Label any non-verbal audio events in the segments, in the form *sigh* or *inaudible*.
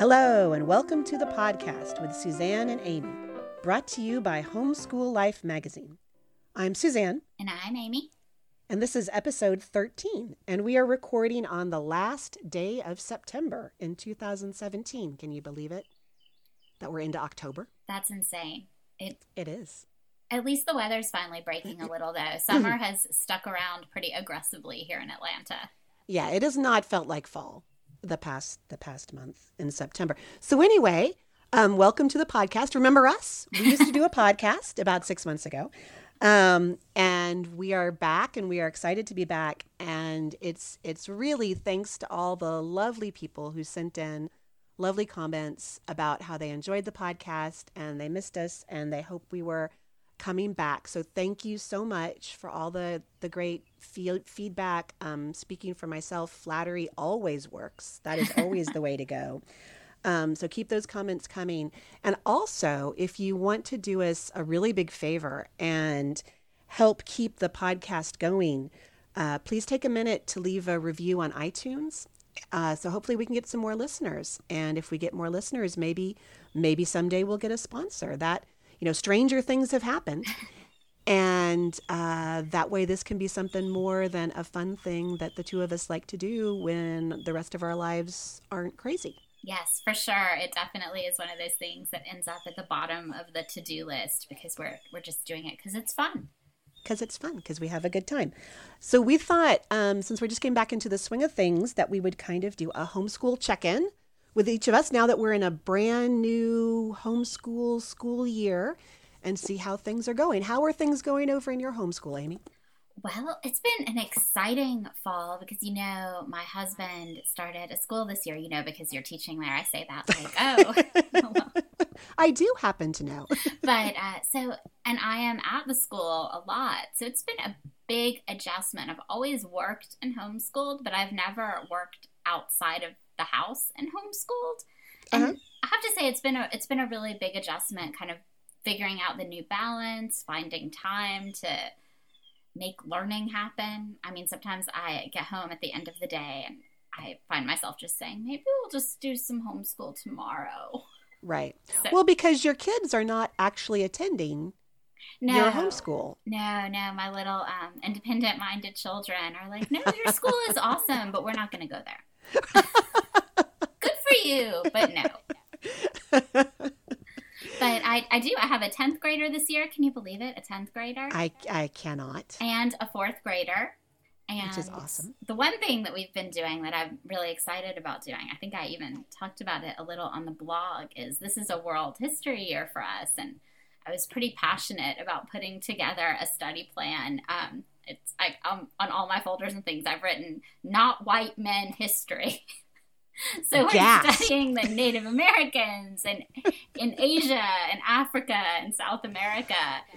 Hello, and welcome to the podcast with Suzanne and Amy, brought to you by Homeschool Life magazine. I'm Suzanne. And I'm Amy. And this is episode 13, and we are recording on the last day of September in 2017. Can you believe it? That we're into October? That's insane. It It is. at least the weather's finally breaking a little though. *laughs* Summer has stuck around pretty aggressively here in Atlanta. Yeah, it has not felt like fall the past the past month in September. So anyway, um, welcome to the podcast. Remember us? We used to do a *laughs* podcast about six months ago, um, and we are back, and we are excited to be back. And it's it's really thanks to all the lovely people who sent in lovely comments about how they enjoyed the podcast and they missed us and they hope we were coming back. So thank you so much for all the the great feel, feedback. Um, speaking for myself, flattery always works. That is always the way to go. Um, so keep those comments coming. And also, if you want to do us a really big favor and help keep the podcast going, uh, please take a minute to leave a review on iTunes. Uh, so hopefully we can get some more listeners. And if we get more listeners, maybe maybe someday we'll get a sponsor. That you know, stranger things have happened. And uh, that way, this can be something more than a fun thing that the two of us like to do when the rest of our lives aren't crazy. Yes, for sure. It definitely is one of those things that ends up at the bottom of the to-do list because we're we're just doing it because it's fun. Because it's fun, because we have a good time. So we thought, um, since we're just getting back into the swing of things, that we would kind of do a homeschool check in with each of us now that we're in a brand new homeschool school year and see how things are going. How are things going over in your homeschool, Amy? Well, it's been an exciting fall because you know my husband started a school this year. You know because you're teaching there. I say that like oh, *laughs* I do happen to know. *laughs* but uh, so and I am at the school a lot, so it's been a big adjustment. I've always worked and homeschooled, but I've never worked outside of the house and homeschooled. And Uh-huh. I have to say it's been a it's been a really big adjustment, kind of figuring out the new balance, finding time to make learning happen. I mean, sometimes I get home at the end of the day and I find myself just saying, maybe we'll just do some homeschool tomorrow. Right. So- Well, because your kids are not actually attending No, your homeschool. No, no, my little um, independent-minded children are like, no, your school is awesome, but we're not going to go there. Good for you, but no. But I, I do. I have a tenth grader this year. Can you believe it? A tenth grader I, I cannot. and a fourth grader. And Which is awesome. The one thing that we've been doing that I'm really excited about doing, I think I even talked about it a little on the blog, is this is a world history year for us. And I was pretty passionate about putting together a study plan. Um, it's like um, on all my folders and things, I've written not white men history. *laughs* so we're studying the Native Americans and in Asia and Africa and South America.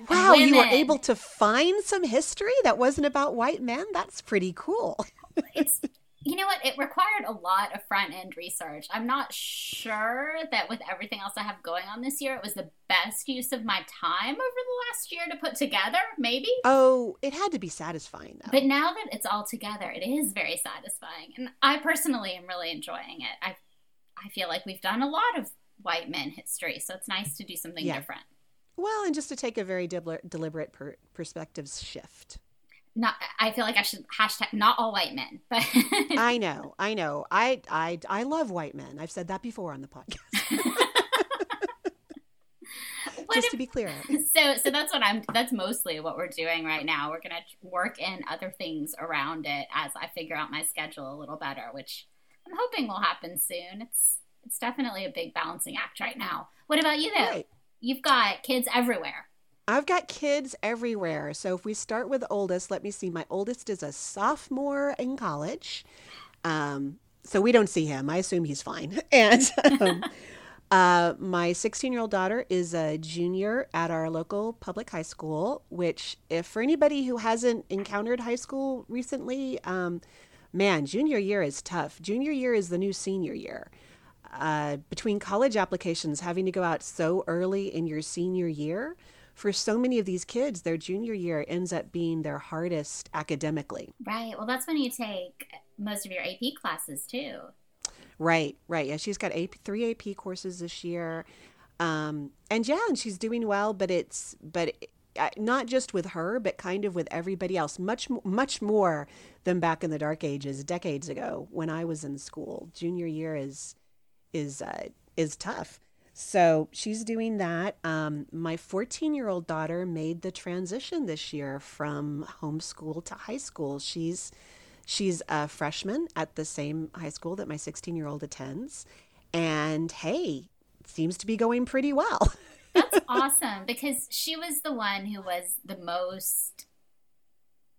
Wow, you were able to find some history that wasn't about white men? That's pretty cool. it's you know what it required a lot of front end research i'm not sure that with everything else i have going on this year it was the best use of my time over the last year to put together maybe Oh, it had to be satisfying, though. but now that it's all together it is very satisfying and i personally am really enjoying it i i feel like we've done a lot of white men history so it's nice to do something Yeah. different well, and just to take a very deli- deliberate per- perspective shift. Not i feel like i should hashtag not all white men but *laughs* I know, I know. I, I, I love white men. I've said that before on the podcast, *laughs* *laughs* just if- to be clear. so so that's what i'm that's mostly what we're doing right now we're gonna work in other things around it as i figure out my schedule a little better which i'm hoping will happen soon it's it's definitely a big balancing act right now what about you though Right. you've got kids everywhere I've got kids everywhere. So if we start with oldest, let me see. My oldest is a sophomore in college. Um, so we don't see him. I assume he's fine. *laughs* And um, *laughs* uh, my 16 year old daughter is a junior at our local public high school, which, if for anybody who hasn't encountered high school recently, um, man, junior year is tough. Junior year is the new senior year. Uh, between college applications having to go out so early in your senior year, for so many of these kids, their junior year ends up being their hardest academically. right well that's when you take most of your ap classes too Right, right. Yeah, she's got AP, three AP courses this year, um, and yeah, and she's doing well. But it's but uh, not just with her, but kind of with everybody else. Much much more than back in the dark ages, decades ago, when I was in school. Junior year is is uh, is tough. So she's doing that. Um, my 14 year old daughter made the transition this year from homeschool to high school. She's she's a freshman at the same high school that my 16 year old attends, and hey, seems to be going pretty well. *laughs* That's awesome because she was the one who was the most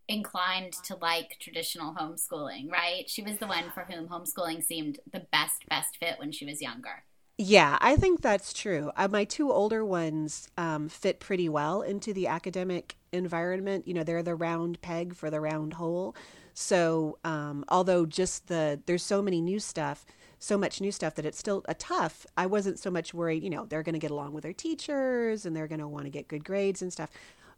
inclined to like traditional homeschooling, right? She was the one for whom homeschooling seemed the best best fit when she was younger. Yeah, I think that's true. Uh, my two older ones um, fit pretty well into the academic environment. You know, they're the round peg for the round hole. So, um, although just the there's so many new stuff, so much new stuff that it's still a tough. I wasn't so much worried. You know, they're going to get along with their teachers and they're going to want to get good grades and stuff.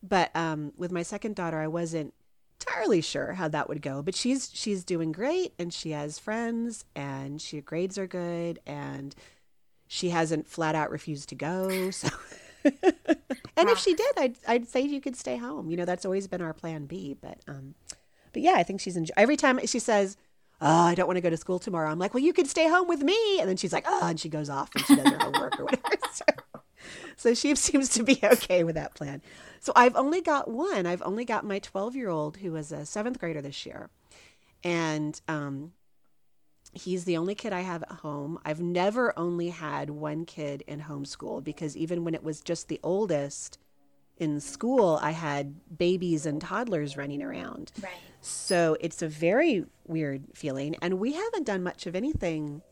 But um, with my second daughter, I wasn't entirely sure how that would go. But she's she's doing great and she has friends and she grades are good and she hasn't flat out refused to go. So, *laughs* and if she did, I'd I'd say you could stay home. You know, that's always been our plan B. But um, but yeah, I think she's enjoy- every time she says. Oh, I don't want to go to school tomorrow. I'm like, well, you could stay home with me. And then she's like, oh, and she goes off and she does her homework or whatever. *laughs* So, so she seems to be *laughs* okay with that plan. So I've only got one. I've only got my 12 year old who is a seventh grader this year. And um, he's the only kid I have at home. I've never only had one kid in homeschool because even when it was just the oldest in school, I had babies and toddlers running around. Right. So it's a very weird feeling. And we haven't done much of anything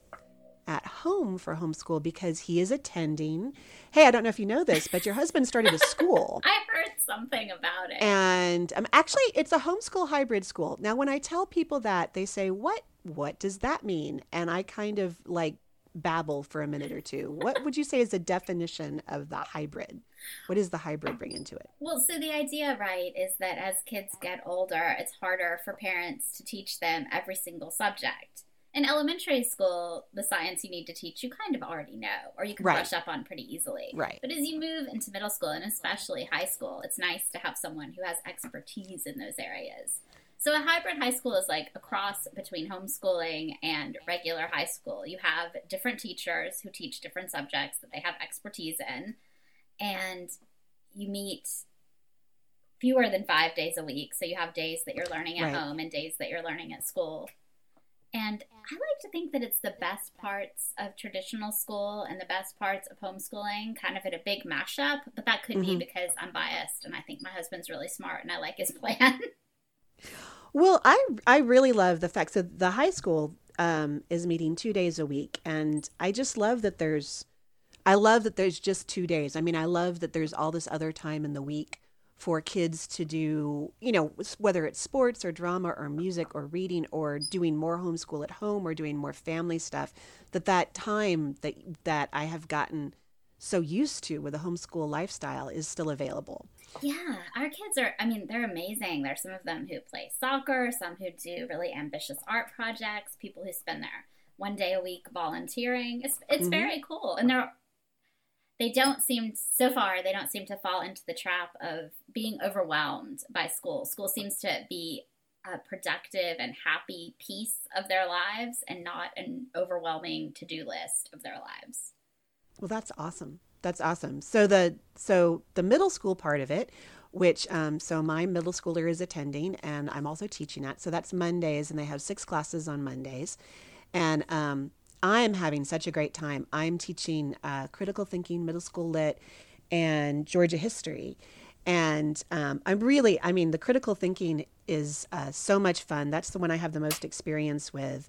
at home for homeschool because he is attending. Hey, I don't know if you know this, but your husband started a school. *laughs* I heard something about it. And um, actually, it's a homeschool hybrid school. Now, when I tell people that, they say, "What? What does that mean?" And I kind of like babble for a minute or two. What would you say is the definition of the hybrid? What does the hybrid bring into it? Well, so the idea, right, is that as kids get older, it's harder for parents to teach them every single subject in elementary school, the science you need to teach you kind of already know, or you can right. brush up on pretty easily. Right. But as you move into middle school and especially high school, it's nice to have someone who has expertise in those areas. So a hybrid high school is like a cross between homeschooling and regular high school. You have different teachers who teach different subjects that they have expertise in, and you meet fewer than five days a week. So you have days that you're learning at right. home and days that you're learning at school. And I like to think that it's the best parts of traditional school and the best parts of homeschooling kind of in a big mashup. But that could mm-hmm. be because I'm biased and I think my husband's really smart and I like his *laughs* plan. Well, I I really love the fact that the high school um, is meeting two days a week, and I just love that there's. I love that there's just two days. I mean, I love that there's all this other time in the week for kids to do, you know, whether it's sports or drama or music or reading or doing more homeschool at home or doing more family stuff, that that time that that I have gotten so used to with a homeschool lifestyle is still available. Yeah, our kids are, I mean, they're amazing. There's some of them who play soccer, some who do really ambitious art projects, people who spend their one day a week volunteering. It's, it's mm-hmm. very cool. And they're they don't seem so far they don't seem to fall into the trap of being overwhelmed by school school seems to be a productive and happy piece of their lives and not an overwhelming to-do list of their lives well that's awesome that's awesome so the so the middle school part of it which um, so my middle schooler is attending and i'm also teaching at so that's mondays and they have six classes on mondays and um, I'm having such a great time. I'm teaching uh, critical thinking, middle school lit, and Georgia history. And um, I'm really, I mean, the critical thinking is uh, so much fun. That's the one I have the most experience with.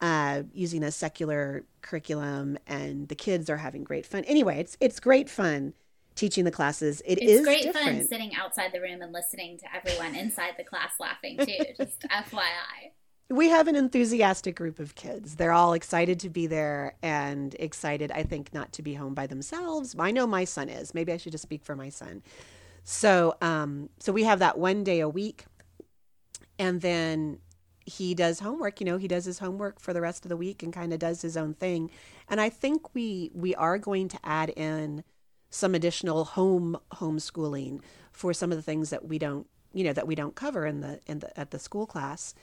Uh, using a secular curriculum, and the kids are having great fun. Anyway, it's it's great fun teaching the classes. It it's is great different. fun sitting outside the room and listening to everyone inside the class laughing *laughs* too. Just FYI we have an enthusiastic group of kids. They're all excited to be there and excited, I think, not to be home by themselves. I know my son is. Maybe I should just speak for my son. So, um, so we have that one day a week, and then he does homework. You know, he does his homework for the rest of the week and kind of does his own thing. And I think we we are going to add in some additional home homeschooling for some of the things that we don't you know that we don't cover in the in the at the school class.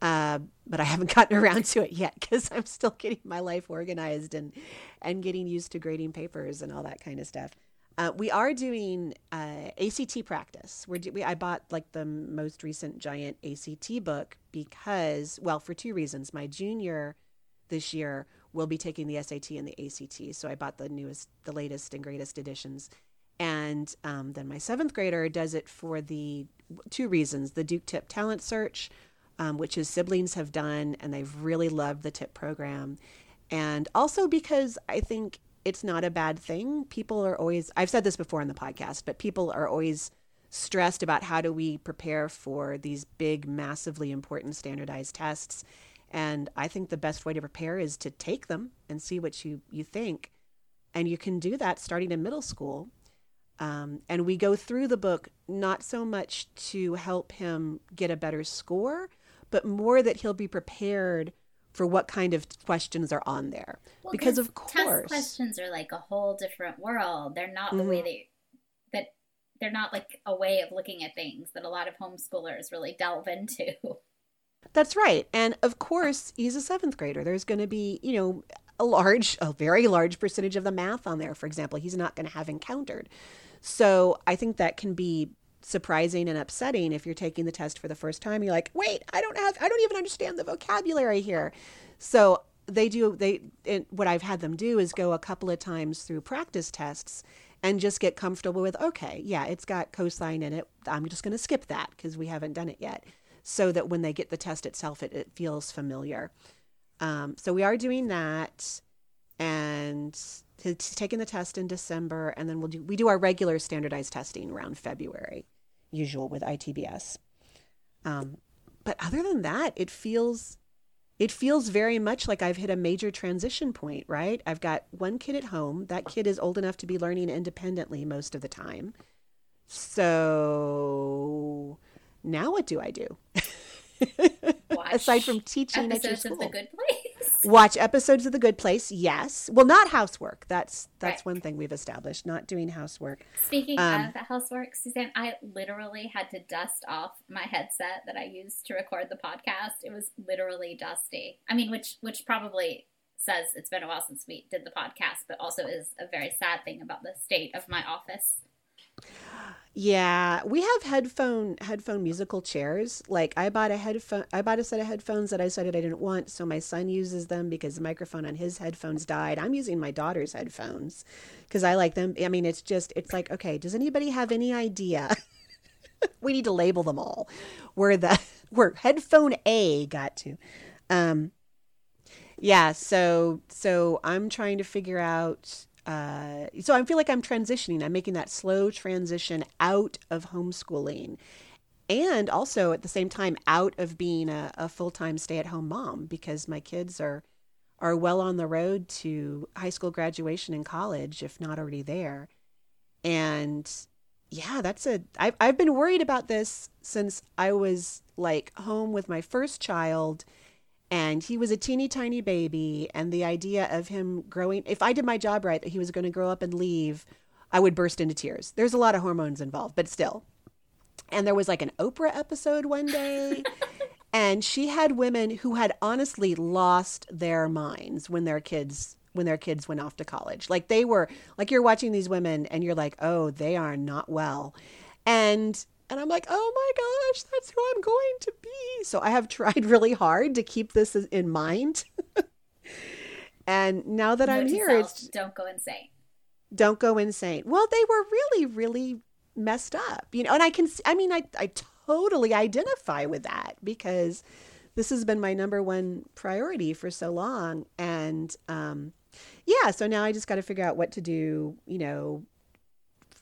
Uh, but I haven't *laughs* gotten around to it yet because I'm still getting my life organized and and getting used to grading papers and all that kind of stuff. Uh, we are doing uh, ACT practice. We're do- we, I bought like the most recent giant ACT book because, well, for two reasons. My junior this year will be taking the SAT and the ACT, so I bought the newest, the latest, and greatest editions. And um, then my seventh grader does it for the two reasons: the Duke TIP Talent Search, um, which his siblings have done, and they've really loved the tip program, and also because I think it's not a bad thing. People are always, I've said this before in the podcast, but people are always stressed about how do we prepare for these big, massively important standardized tests. And I think the best way to prepare is to take them and see what you, you think. And you can do that starting in middle school. Um, and we go through the book not so much to help him get a better score, but more that he'll be prepared for what kind of questions are on there. Well, because of course, test questions are like a whole different world. They're not mm-hmm. the way mm-hmm. they that they're not like a way of looking at things that a lot of homeschoolers really delve into. That's right. And of course, he's a seventh grader. There's going to be, you know, a large, a very large percentage of the math on there, for example, he's not going to have encountered. So I think that can be surprising and upsetting if you're taking the test for the first time. You're like, wait, I don't have, I don't even understand the vocabulary here. So they do, they, it, what I've had them do is go a couple of times through practice tests and just get comfortable with, okay, yeah, it's got cosine in it. I'm just going to skip that because we haven't done it yet. So that when they get the test itself, it, it feels familiar. Um, so we are doing that. And taking the test in December, and then we'll do we do our regular standardized testing around February, usual with ITBS. Um, but other than that, it feels it feels very much like I've hit a major transition point, right? I've got one kid at home. That kid is old enough to be learning independently most of the time. So now what do I do? *laughs* Aside from teaching at your school. Of the good place. *laughs* Watch episodes of The Good Place. Yes. Well, not housework. That's that's right. one thing we've established. Not doing housework. Speaking um, of housework, Suzanne, I literally had to dust off my headset that I used to record the podcast. It was literally dusty. I mean, which which probably says it's been a while since we did the podcast, but also is a very sad thing about the state of my office. Yeah, we have headphone headphone musical chairs. Like I bought a headphone I bought a set of headphones that I decided I didn't want, so my son uses them because the microphone on his headphones died. I'm using my daughter's headphones because I like them. I mean, it's just it's like, okay, does anybody have any idea? *laughs* we need to label them all. Where the *laughs* where headphone A got to. Um yeah, so so I'm trying to figure out uh, so I feel like I'm transitioning. I'm making that slow transition out of homeschooling and also at the same time out of being a, a full-time stay-at-home mom because my kids are are well on the road to high school graduation and college if not already there and yeah that's a I've, I've been worried about this since i was like home with my first child and he was a teeny tiny baby and the idea of him growing if i did my job right that he was going to grow up and leave i would burst into tears. There's a lot of hormones involved but still. And there was like an oprah episode one day *laughs* and she had women who had honestly lost their minds when their kids when their kids went off to college. Like they were like you're watching these women and you're like oh they are not well. And and I'm like, oh my gosh, that's who I'm going to be. So I have *laughs* tried really hard to keep this in mind. *laughs* and now that Note I'm here, it's don't go insane. Don't go insane. Well, they were really, really messed up, you know. And I can, I mean, I, I totally identify with that because this has been my number one priority for so long. And um, yeah, so now I just got to figure out what to do, you know,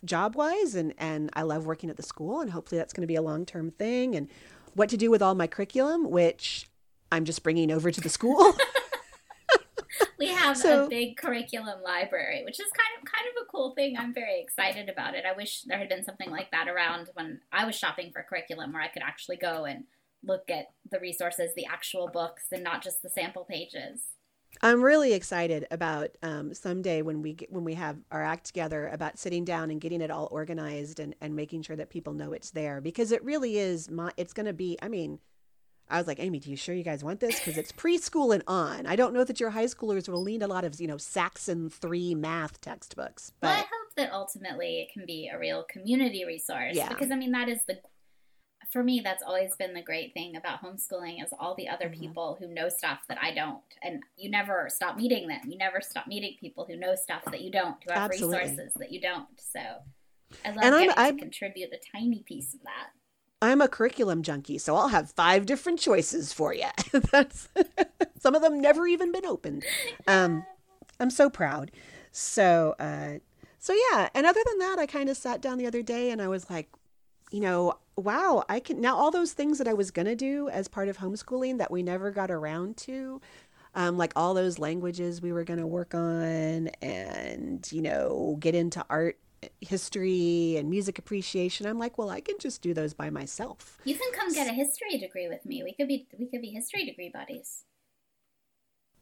job wise and and I love working at the school and hopefully that's going to be a long term thing and what to do with all my curriculum which I'm just bringing over to the school. *laughs* we have so, a big curriculum library, which is kind of kind of a cool thing. I'm very excited about it. I wish there had been something like that around when I was shopping for curriculum where I could actually go and look at the resources, the actual books, and not just the sample pages. I'm really excited about um, someday when we get, when we have our act together about sitting down and getting it all organized and, and making sure that people know it's there because it really is my it's going to be I mean I was like Amy do you sure you guys want this because it's preschool and on I don't know that your high schoolers will need a lot of you know Saxon 3 math textbooks but well, I hope that ultimately it can be a real community resource yeah. because I mean that is the for me, that's always been the great thing about homeschooling is all the other mm-hmm. people who know stuff that I don't. And you never stop meeting them. You never stop meeting people who know stuff that you don't, who have Absolutely. resources that you don't. So I love and getting I'm, to contribute a tiny piece of that. I'm a curriculum junkie, so I'll have five different choices for you. *laughs* That's *laughs* some of them never even been opened. *laughs* Um, I'm so proud. So, uh, so yeah. And other than that, I kind of sat down the other day and I was like, you know, wow, I can now all those things that I was going to do as part of homeschooling that we never got around to. Um, like all those languages we were going to work on and, you know, get into art history and music appreciation. I'm like, well, I can just do those by myself. You can come get a history degree with me. We could be we could be history degree buddies.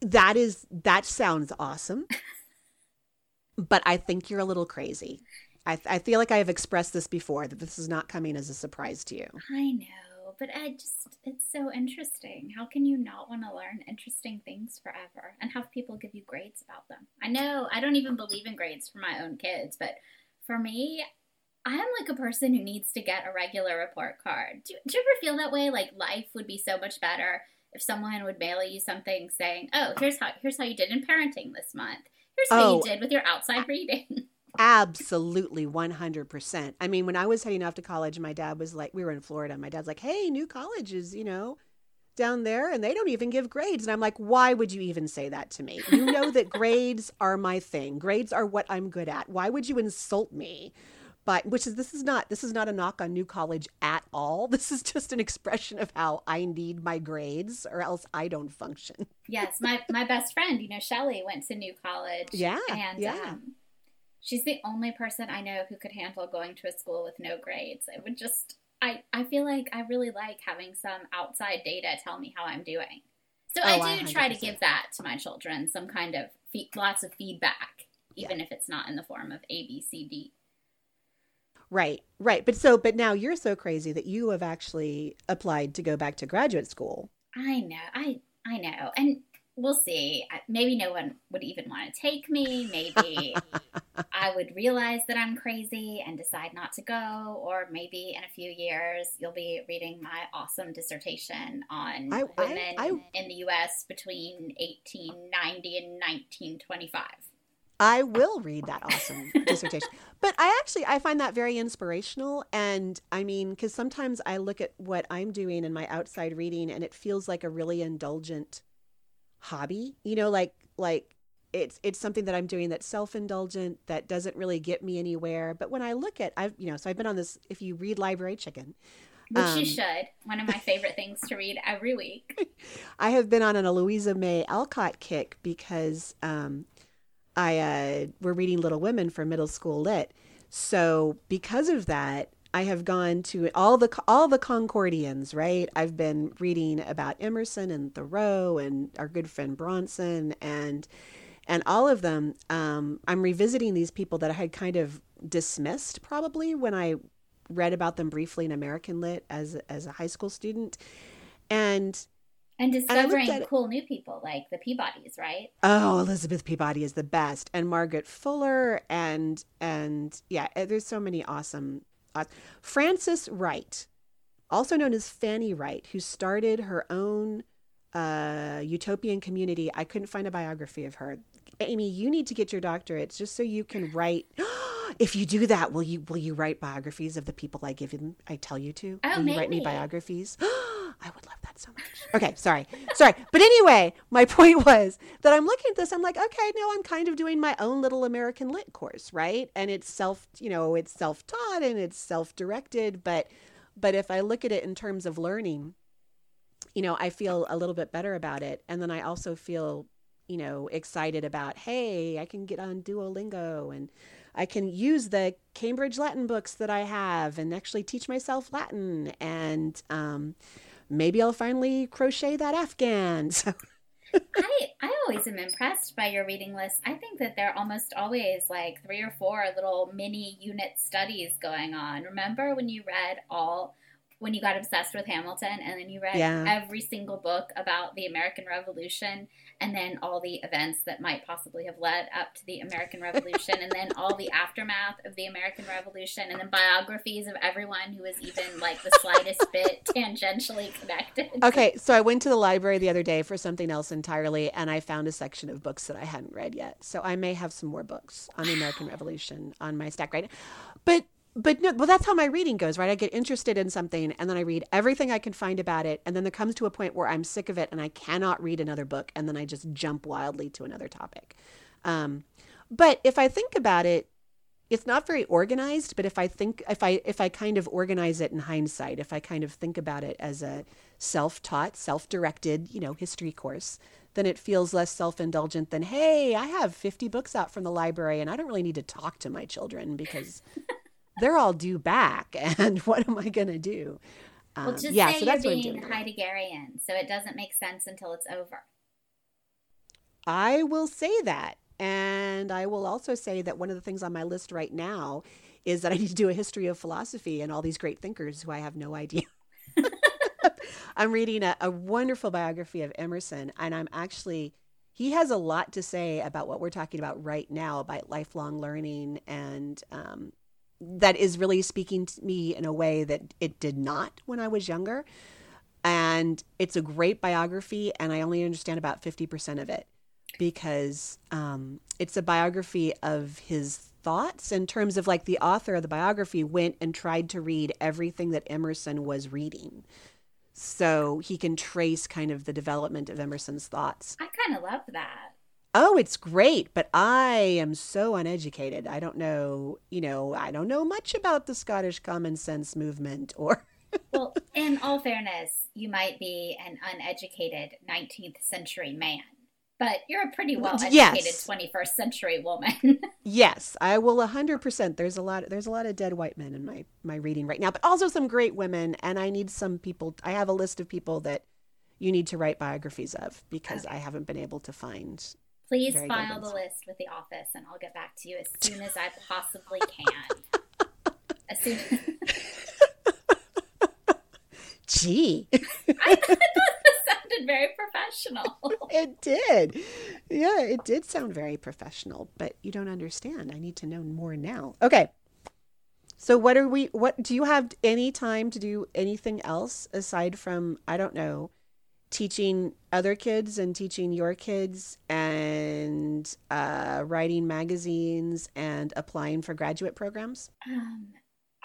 That is that sounds awesome. *laughs* but I think you're a little crazy. I, th- I feel like I have expressed this before that this is not coming as a surprise to you. I know, but I just, it's so interesting. How can you not want to learn interesting things forever and have people give you grades about them? I know I don't even believe in grades for my own kids, but for me, I am like a person who needs to get a regular report card. Do, do you ever feel that way? Like life would be so much better if someone would mail you something saying, "Oh, here's how here's how you did in parenting this month. Here's how oh, you did with your outside reading." *laughs* Absolutely 100%. I mean, when I was heading off to college, my dad was like, we were in Florida. My dad's like, hey, new colleges, you know, down there, and they don't even give grades. And I'm like, why would you even say that to me? You know that *laughs* grades are my thing. Grades are what I'm good at. Why would you insult me? But which is this is not this is not a knock on new college at all. *laughs* This is just an expression of how I need my grades or else I don't function. yes, my my best friend, you know, Shelly went to new college. *laughs* Yeah, and yeah. Um, she's the only person I know who could handle going to a school with no grades. It would just I I feel like I really like having some outside data tell me how I'm doing. So oh, I do 100%. try to give that to my children, some kind of fe- lots of feedback, even yeah. if it's not in the form of A B C D. Right, right. But so, but now you're so crazy that you have actually applied to go back to graduate school. I know, I I know, and we'll see. Maybe no one would even want to take me. Maybe *laughs* I would realize that I'm crazy and decide not to go. Or maybe in a few years, you'll be reading my awesome dissertation on I, women I, I, in the U.S. between 1890 and 1925. I will read that awesome *laughs* dissertation. But I actually I find that very inspirational and I mean cuz sometimes I look at what I'm doing in my outside reading and it feels like a really indulgent hobby you know like like it's it's something that i'm doing that's self-indulgent that doesn't really get me anywhere. But when i look at i've you know so i've been on this if you read library chicken which um, you should. One of my favorite things to read every week. *laughs* I have been on an louisa may alcott kick because um, i uh, we're reading little women for middle school lit. So because of that I have gone to all the all the Concordians, right? I've been reading about Emerson and Thoreau and our good friend Bronson and and all of them. Um, I'm revisiting these people that I had kind of dismissed probably when I read about them briefly in American Lit as as a high school student, and and discovering and cool new people like the Peabodys, right? Oh, Elizabeth Peabody is the best, and Margaret Fuller, and and yeah, eh, there's so many awesome Frances Wright, also known as Fanny Wright, who started her own uh, utopian community. I couldn't find a biography of her. Amy, you need to get your doctorate just so you can write. *gasps* if you do that, will you will you write biographies of the people I give you? I tell you to. Oh, will maybe. you write me biographies? *gasps* I would love that so much. Okay, sorry. sorry. But anyway, my *laughs* point was that I'm looking at this, I'm like, okay, now I'm kind of doing my own little American lit course, right? And it's self, you know, it's self-taught and it's self-directed, but but if I look at it in terms of learning, you know, I feel a little bit better about it. And then I also feel, you know, excited about, hey, I can get on Duolingo and I can use the Cambridge Latin books that I have and actually teach myself Latin and um maybe I'll finally crochet that Afghan. *laughs* So I I always am impressed by your reading list. I think that there are almost always like three or four little mini unit studies going on. Remember when you read all when you got obsessed with Hamilton and then you read Yeah. every single book about the American Revolution and then all the events that might possibly have led up to the American Revolution and then all the *laughs* aftermath of the American Revolution and then biographies of everyone who was even like the slightest *laughs* bit tangentially connected. Okay, so I went to the library the other day for something else entirely, and I found a section of books that I hadn't read yet. So I may have some more books on the American *gasps* Revolution on my stack right now. But but no, well, that's how my reading goes, right? I get interested in something, and then I read everything I can find about it, and then there comes to a point where I'm sick of it, and I cannot read another book, and then I just jump wildly to another topic. Um, but if I think about it, it's not very organized but if i think if i if i kind of organize it in hindsight if i kind of think about it as a self-taught self-directed you know history course then it feels less self-indulgent than hey i have 50 books out from the library and i don't really need to talk to my children because they're all due back *laughs* and what am i going to do Well, Um, just yeah say so you're being Heideggerian, so it doesn't make sense until it's over. I will say that. And I will also say that one of the things on my list right now is that I need to do a history of philosophy and all these great thinkers who I have no idea. *laughs* I'm reading a, a wonderful biography of Emerson, and I'm actually, he has a lot to say about what we're talking about right now about lifelong learning. And um, that is really speaking to me in a way that it did not when I was younger. And it's a great biography, and I only understand about 50% of it because um, it's a biography of his thoughts in terms of like the author of the biography went and tried to read everything that Emerson was reading. So he can trace kind of the development of Emerson's thoughts. I kind of love that. Oh, it's great, but I am so uneducated. I don't know, you know, I don't know much about the Scottish common sense movement or *laughs* Well, in all fairness, you might be an uneducated 19th century man, but you're a pretty well educated Yes. 21st century woman. *laughs* Yes, I will 100%. There's a lot there's a lot of dead white men in my my reading right now, but also some great women and I need some people I have a list of people that you need to write biographies of because I haven't been able to find. Please Very file the list with the office and I'll get back to you as soon as I possibly can. *laughs* As soon Gee, *laughs* I thought that sounded very professional. it did. Yeah, it did sound very professional, but you don't understand. I need to know more now. Okay. So what are we what do you have any time to do anything else aside from I don't know teaching other kids and teaching your kids and uh, writing magazines and applying for graduate programs? Um,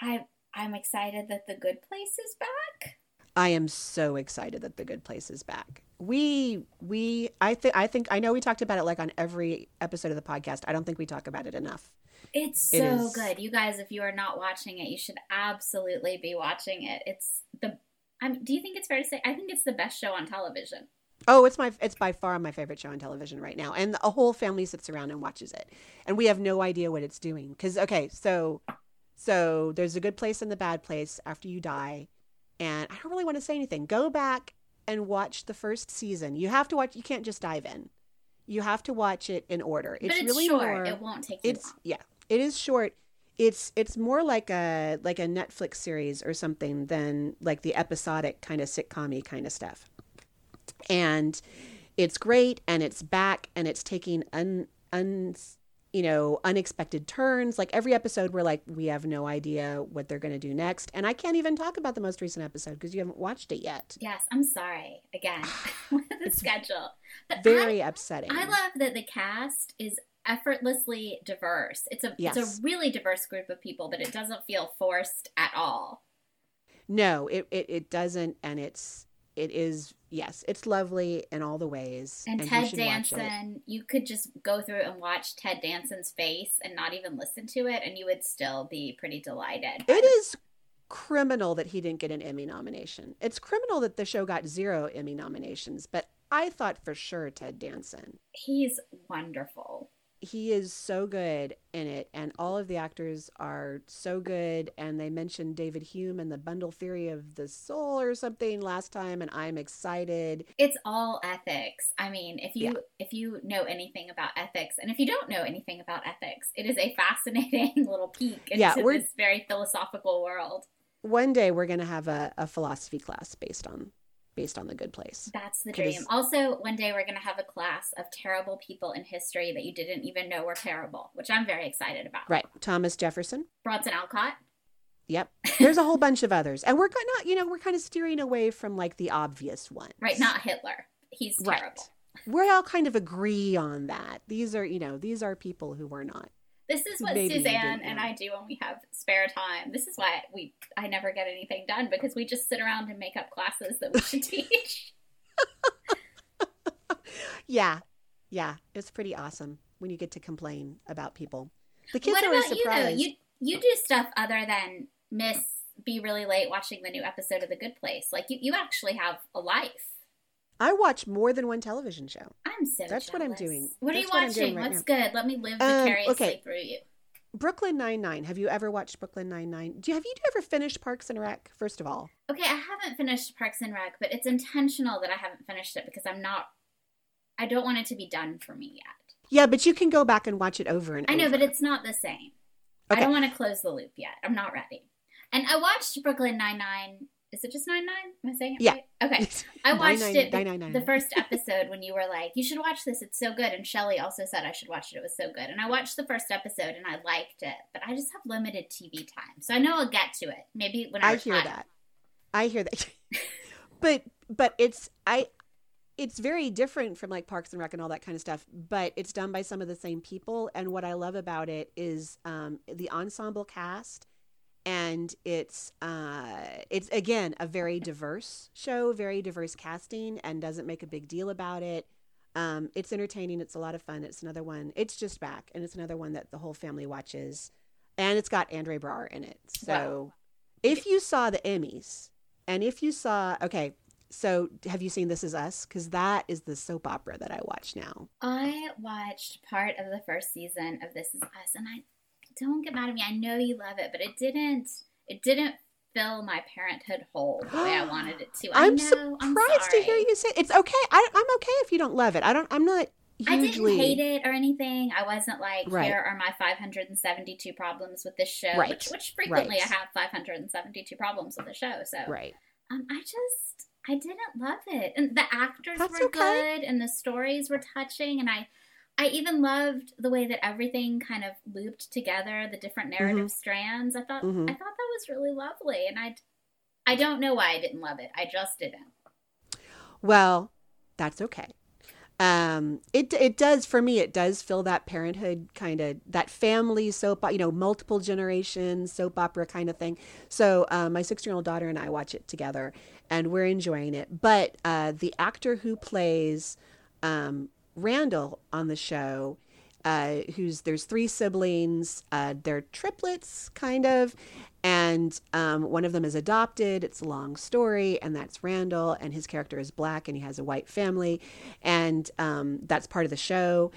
I I'm excited that the good place is back. I am so excited that the good place is back. We we I think I think I know we talked about it like on every episode of the podcast. I don't think we talk about it enough. It's so good. You guys, if you are not watching it, you should absolutely be watching it. It's the I'm, do you think it's fair to say I think it's the best show on television? Oh, it's my it's by far my favorite show on television right now, and a whole family sits around and watches it, and we have no idea what it's doing. Because okay, so so there's a good place and the bad place after you die, and I don't really want to say anything. Go back and watch the first season. You have to watch. You can't just dive in. You have to watch it in order. It's, but it's really short. more. It won't take it's long. yeah it is short it's it's more like a like a netflix series or something than like the episodic kind of sitcom kind of stuff. And it's great and it's back and it's taking un un you know unexpected turns. Like every episode we're like we have no idea what they're going to do next. And i can't even talk about the most recent episode because you haven't watched it yet. Yes, I'm sorry. Again *laughs* with the schedule. But very I, upsetting. I love that the cast is effortlessly diverse. It's a it's a really diverse group of people, but it doesn't feel forced at all. no it, it it doesn't and it's it is yes it's lovely in all the ways And, you Ted it. Danson, you could just go through and watch Ted Danson's face and not even listen to it, and you would still be pretty delighted. It is criminal that he didn't get an Emmy nomination. It's criminal that the show got zero Emmy nominations, but I thought for sure Ted Danson. He's wonderful. He is so good in it, and all of the actors are so good. And they mentioned David Hume and the bundle theory of the soul or something last time, and I'm excited. It's all ethics. I mean, if you Yeah. if you know anything about ethics, and if you don't know anything about ethics, it is a fascinating *laughs* little peek into Yeah, this very philosophical world. One day we're gonna have a, a philosophy class based on based on the Good Place. That's the dream. is- Also, one day we're going to have a class of terrible people in history that you didn't even know were terrible, which I'm very excited about. Right, Thomas Jefferson. Bronson Alcott. Yep. *laughs* There's a whole bunch of others, and we're kind of you know we're kind of steering away from like the obvious ones. Right, not Hitler. He's Right. terrible. We all kind of agree on that. These are you know these are people who were not. This is what Maybe Suzanne and. I do when we have spare time. This is why we I never get anything done because we just sit around and make up classes that we should *laughs* teach. *laughs* Yeah, yeah, it's pretty awesome when you get to complain about people. The kids what are about you though? surprised. You you do stuff other than miss be really late watching the new episode of The Good Place. Like you, you actually have a life. I watch more than one television show. I'm so That's what I'm doing. What are That's you what watching? right What's good? Let me live Um, vicariously okay. through you. Brooklyn Nine Nine. Have you ever watched Brooklyn Nine Nine? Do you have you ever finished Parks and Rec? First of all, Okay, I haven't finished Parks and Rec, but it's intentional that I haven't finished it because I'm not. I don't want it to be done for me yet. yeah, but you can go back and watch it over and I know, over. but it's not the same. I don't want to close the loop yet. I'm not ready. And I watched Brooklyn Nine Nine. Is it just Nine Nine? Am I saying it Yeah. right? Okay. I watched nine, it nine, the, nine, nine. the first *laughs* episode when you were like, "You should watch this. It's so good." And Shelly also said I should watch it. It was so good. And I watched the first episode and I liked it, but I just have limited TV time, so I know I'll get to it. Maybe when I, I hear that. I hear that. *laughs* but but it's I it's very different from like Parks and Rec and all that kind of stuff, but it's done by some of the same people. And what I love about it is um, the ensemble cast, and it's uh, it's again a very diverse show, very diverse casting, and doesn't make a big deal about it. Um, it's entertaining. It's a lot of fun. It's another one. It's just back, and it's another one that the whole family watches, and it's got Andre Braugher in it. So, if you saw the Emmys, and if you saw, okay, so have you seen This Is Us? Because that is the soap opera that I watch now. I watched part of the first season of This Is Us, and I don't get mad at me. I know you love it, but it didn't. It didn't fill my parenthood hole the way I *gasps* wanted it to. I I'm know. I'm surprised to hear you say it's okay. I, I'm okay if you don't love it. I don't. I'm not I hugely. didn't hate it or anything. I wasn't like, Right. here are my 572 problems with this show, Right. which, which frequently Right. I have 572 problems with the show. So Right. um, I just, I didn't love it. And the actors That's were okay. good and the stories were touching. And I, I even loved the way that everything kind of looped together, the different narrative strands. I thought, Mhm. I thought that was really lovely. And I, I don't know why I didn't love it. I just didn't. Well, that's okay. Um, it it does for me. It does fill that parenthood kind of that family soap, you know, multiple generations soap opera kind of thing. So um, my six year old daughter and I watch it together, and we're enjoying it. But uh, the actor who plays um, Randall on the show, uh, who's there's three siblings. Uh, they're triplets, kind of, and um, one of them is adopted. It's a long story, and that's Randall, and his character is black, and he has a white family, and um, that's part of the show.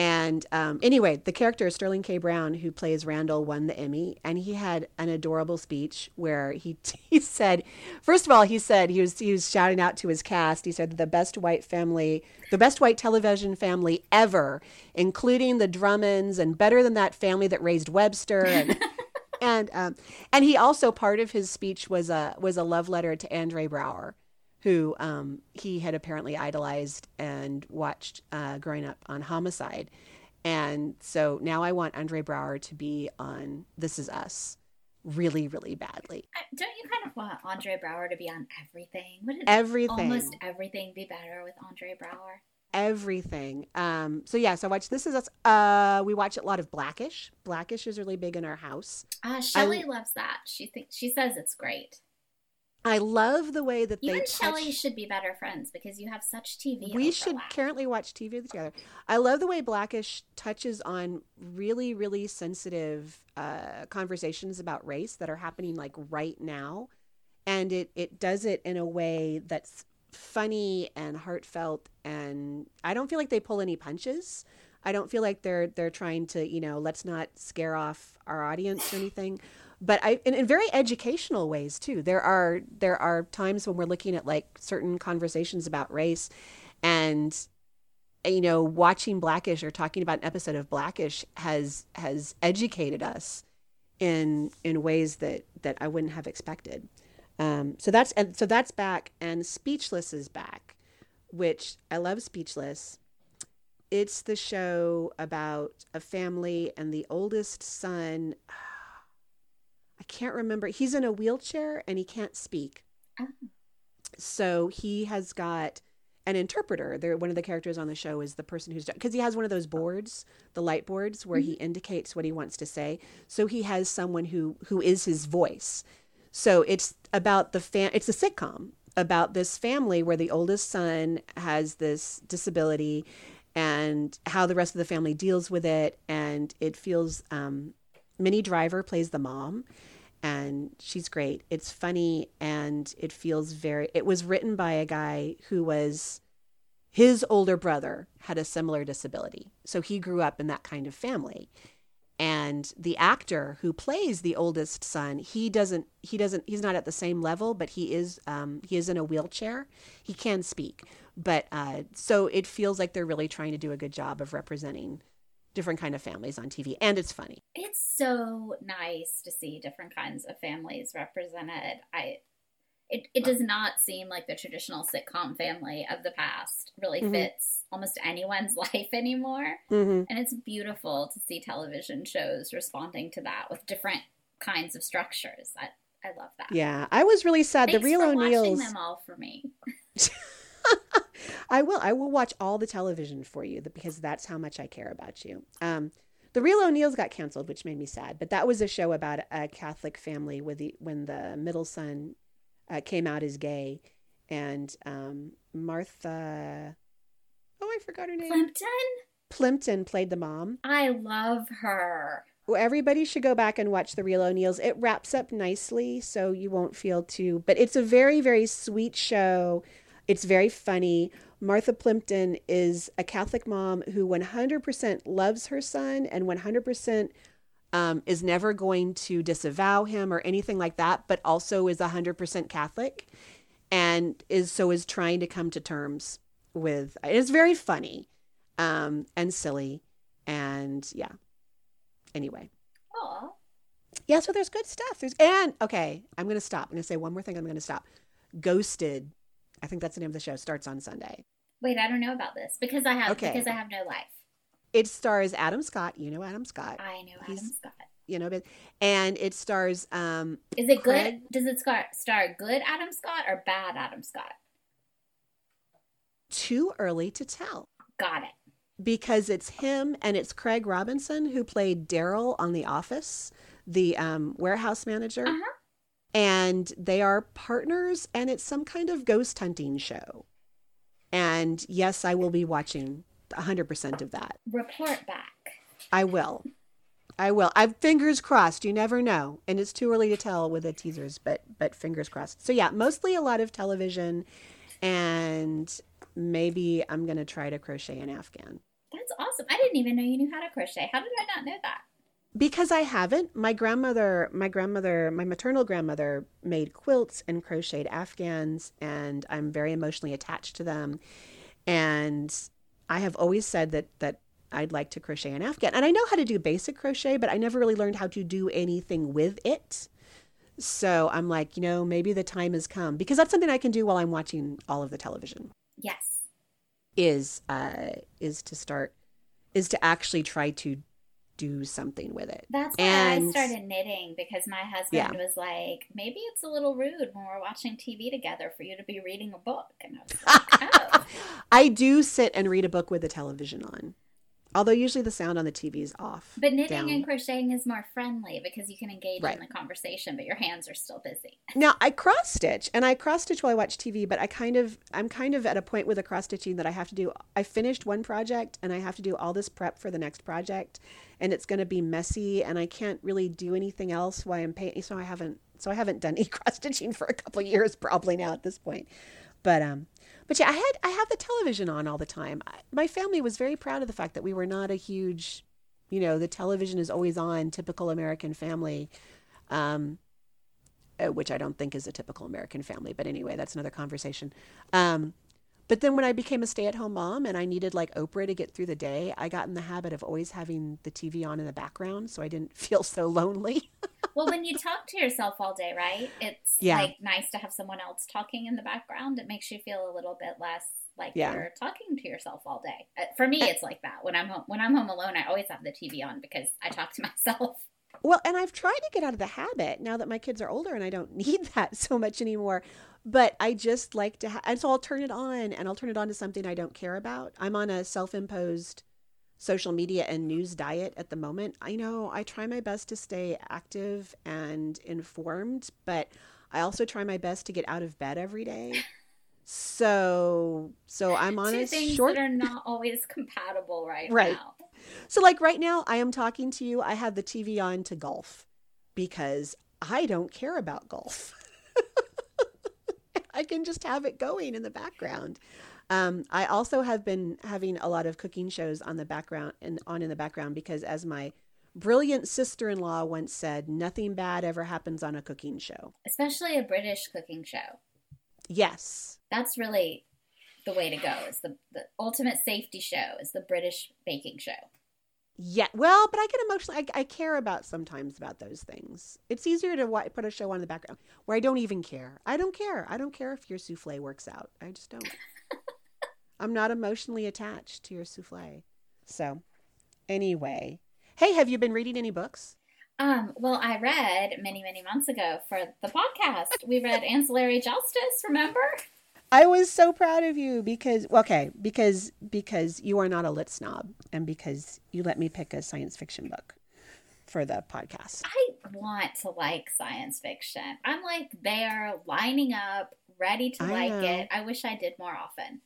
And um, anyway, the character Sterling K. Brown, who plays Randall, won the Emmy, and he had an adorable speech where he *laughs* he said, first of all, he said he was he was shouting out to his cast. He said the best white family, the best white television family ever, including the Drummonds, and better than that family that raised Webster. And, *laughs* and um, and he also part of his speech was a was a love letter to Andre Braugher, who um, he had apparently idolized and watched uh, growing up on Homicide, and so now I want Andre Braugher to be on This Is Us, really really badly. Don't you kind of want Andre Braugher to be on everything? Wouldn't Everything, almost everything be better with Andre Braugher? everything. Um, so yeah, so I watch This Is Us. Uh, we watch a lot of Blackish. Blackish is really big in our house. Uh, Shelley loves that. She thinks she says it's great. I love the way that You they and touch. Shelley should be better friends because you have such TV. we should currently watch TV together. I love the way Blackish touches on really, really sensitive uh, conversations about race that are happening like right now, and it it does it in a way that's funny and heartfelt, and I don't feel like they pull any punches. I don't feel like they're they're trying to, you know, let's not scare off our audience or anything. But I in, in very educational ways too. There are there are times when we're looking at like certain conversations about race and you know, watching Blackish or talking about an episode of Blackish has has educated us in in ways that that I wouldn't have expected. Um, so that's and so that's back, and Speechless is back, which I love. Speechless. It's the show about a family and the oldest son. Can't remember. He's in a wheelchair and he can't speak. Oh. So he has got an interpreter. There, one of the characters on the show is the person who's because he has one of those boards, the light boards, where mm-hmm. he indicates what he wants to say. So he has someone who who is his voice. So it's about the fam. It's a sitcom about this family where the oldest son has this disability, and how the rest of the family deals with it. And it feels. Um, Minnie Driver plays the mom, and she's great. It's funny and it feels very. It was written by a guy who was his older brother had a similar disability, so he grew up in that kind of family. And the actor who plays the oldest son, he doesn't. He doesn't. He's not at the same level, but he is. Um, he is in a wheelchair. He can speak, but uh, so it feels like they're really trying to do a good job of representing different kind of families on TV and it's funny. It's so nice to see different kinds of families represented. I it, it does not seem like the traditional sitcom family of the past really mm-hmm. fits almost anyone's *laughs* life anymore. Mm-hmm. And it's beautiful to see television shows responding to that with different kinds of structures. I, I love that. Yeah, I was really sad. Thanks the real O'Neals. them all for me. *laughs* *laughs* I will. I will watch all the television for you because that's how much I care about you. Um, the Real O'Neals got canceled, which made me sad. But that was a show about a Catholic family with the when the middle son uh, came out as gay, and um, Martha. Oh, I forgot her name. Plimpton. Plimpton played the mom. I love her. Well, everybody should go back and watch the Real O'Neals. It wraps up nicely, so you won't feel too. But it's a very, very sweet show it's very funny. Martha Plimpton is a Catholic mom who 100% loves her son and 100% um, is never going to disavow him or anything like that, but also is 100% Catholic and is so is trying to come to terms with it's very funny um, and silly and yeah. Anyway. Aww. Yeah, so there's good stuff. There's and okay, I'm gonna stop. I'm gonna say one more thing. I'm gonna stop. Ghosted I think that's the name of the show. Starts on Sunday. Wait, I don't know about this because I have okay. because I have no life. It stars Adam Scott. You know Adam Scott. I know He's, Adam Scott. You know, and it stars. Um, Is it Craig, good? Does it star, star good Adam Scott or bad Adam Scott? Too early to tell. Got it. Because it's him and it's Craig Robinson who played Daryl on The Office, the um, warehouse manager. Uh-huh and they are partners and it's some kind of ghost hunting show. And yes i will be watching 100% of that. Report back. I will. I will. I've fingers crossed. You never know. And it's too early to tell with the teasers but but fingers crossed. So yeah mostly a lot of television and maybe i'm going to try to crochet an afghan. That's awesome. I didn't even know you knew how to crochet. How did i not know that because I haven't. My grandmother, my grandmother, my maternal grandmother made quilts and crocheted afghans, and I'm very emotionally attached to them. And I have always said that that I'd like to crochet an afghan, and I know how to do basic crochet, but I never really learned how to do anything with it. So I'm like, you know, maybe the time has come because that's something I can do while I'm watching all of the television. Yes, is uh, is to start is to actually try to do something with it. That's why and, I started knitting because my husband yeah. was like, maybe it's a little rude when we're watching TV together for you to be reading a book. And I was like, *laughs* oh. I do sit and read a book with the television on. Although usually the sound on the TV is off. But knitting down. and crocheting is more friendly because you can engage right. in the conversation, but your hands are still busy. Now I cross stitch and I cross stitch while I watch TV, but I kind of I'm kind of at a point with the cross stitching that I have to do I finished one project and I have to do all this prep for the next project and it's gonna be messy and I can't really do anything else while I'm painting so I haven't so I haven't done *laughs* e cross stitching for a couple years probably now at this point. But um, but yeah, I had I have the television on all the time. I, my family was very proud of the fact that we were not a huge, you know, the television is always on, typical American family. Um, uh, which I don't think is a typical American family, but anyway, that's another conversation. Um, but then when I became a stay at home mom and I needed like Oprah to get through the day, I got in the habit of always having the TV on in the background so I didn't *laughs* feel so lonely. Well, when you talk to yourself all day, right? It's yeah. like nice to have someone else talking in the background. It makes you feel a little bit less like yeah. you're talking to yourself all day. Uh, for me, it's like that. When I'm home, when I'm home alone, I always have the TV on because I talk to *laughs* myself. Well, and I've tried to get out of the habit now that my kids are older and I don't *laughs* need that so much anymore. But I just like to, ha- and so I'll turn it on and I'll turn it on to something I don't care about. I'm on a self imposed social media and news diet at the moment. I know I try my best to stay active and informed, but I also try my best to get out of bed every day. So, so *laughs* I'm on Two a things short. that are not always compatible right, *laughs* right now. So, like right now, I am talking to you. I have the TV on to golf because I don't care about golf. *laughs* I can just have it going in the background. Um, I also have been having a lot of cooking shows on the background and on in the background because, as my brilliant sister-in-law once said, nothing bad ever happens on a cooking show, especially a British cooking show. Yes, that's really the way to go. It's the the ultimate safety show. Is the British baking show. Yeah, well, but I get emotional. I, I care about sometimes about those things. It's easier to w- put a show on the background where I don't even care. I don't care. I don't care if your souffle works out. I just don't. I'm not emotionally attached to your souffle. So, anyway, hey, have you been reading any books? Um, well, I read many, many months ago for the podcast. We read Ancillary Justice, remember? I was so proud of you because okay, because because you are not a lit snob and because you let me pick a science fiction book for the podcast. I want to like science fiction. I'm like there lining up, ready to I like know. it. I wish I did more often.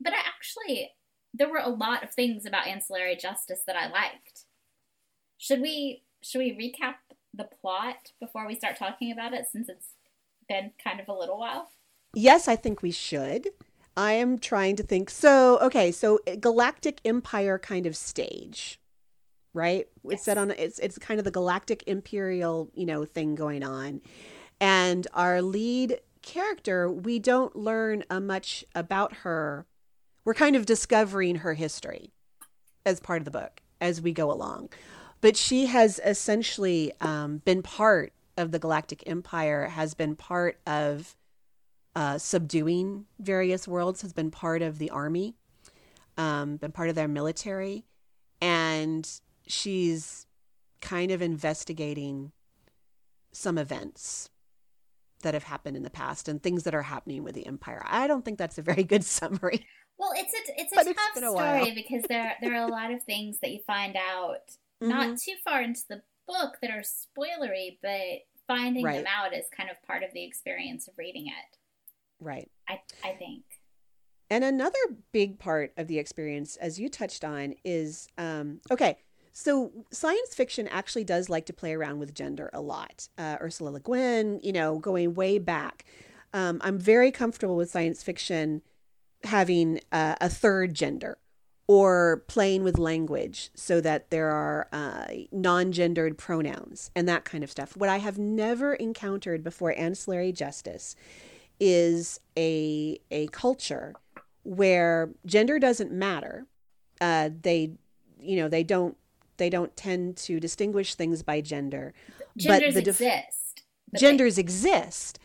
But I actually there were a lot of things about ancillary justice that I liked. Should we should we recap the plot before we start talking about it since it's been kind of a little while? Yes, I think we should. I am trying to think. So, okay, so Galactic Empire kind of stage, right? Yes. It's set on it's it's kind of the Galactic Imperial, you know, thing going on. And our lead character, we don't learn uh, much about her. We're kind of discovering her history as part of the book as we go along. But she has essentially um, been part of the Galactic Empire, has been part of uh, subduing various worlds, has been part of the army, um, been part of their military, and she's kind of investigating some events that have happened in the past and things that are happening with the empire. I don't think that's a very good *laughs* summary. Well, it's a it's a but tough it's story because there there are a lot of things that you find out mm-hmm. not too far into the book that are spoilery, but finding right. them out is kind of part of the experience of reading it. Right. I, I think. And another big part of the experience, as you touched on, is um, okay. So science fiction actually does like to play around with gender a lot. Uh, Ursula Le Guin, you know, going way back. Um, I'm very comfortable with science fiction having uh, a third gender or playing with language so that there are uh, non gendered pronouns and that kind of stuff. What I have never encountered before Ancillary Justice is a a culture where gender doesn't matter. Uh, they, you know, they don't they don't tend to distinguish things by gender. Genders but the def- exist. But genders they- exist,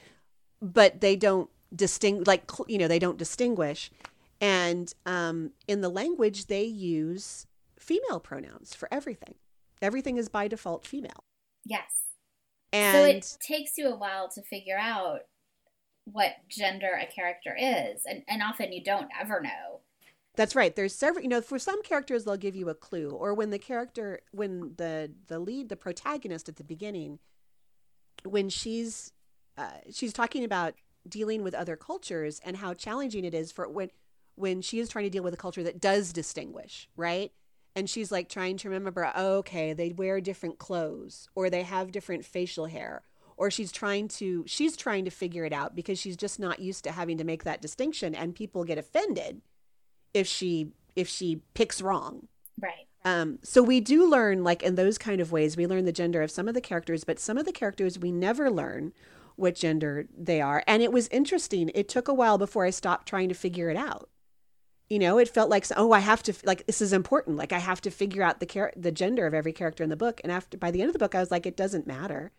but they don't distinct like you know they don't distinguish. And um, in the language, they use female pronouns for everything. Everything is by default female. Yes. And so it takes you a while to figure out what gender a character is and, and often you don't ever know that's right. There's several you know for some characters they'll give you a clue or when the character when the the lead the protagonist at the beginning when she's uh, she's talking about dealing with other cultures and how challenging it is for when when she is trying to deal with a culture that does distinguish right? And she's like trying to remember oh, okay they wear different clothes or they have different facial hair or she's trying to she's trying to figure it out because she's just not used to having to make that distinction and people get offended if she if she picks wrong. Right. Um, so we do learn like in those kind of ways we learn the gender of some of the characters but some of the characters we never learn what gender they are. And it was interesting. It took a while before i stopped trying to figure it out. You know it felt like oh i have to like this is important. Like i have to figure out the char- the gender of every character in the book. And after by the end of the book i was like it doesn't matter.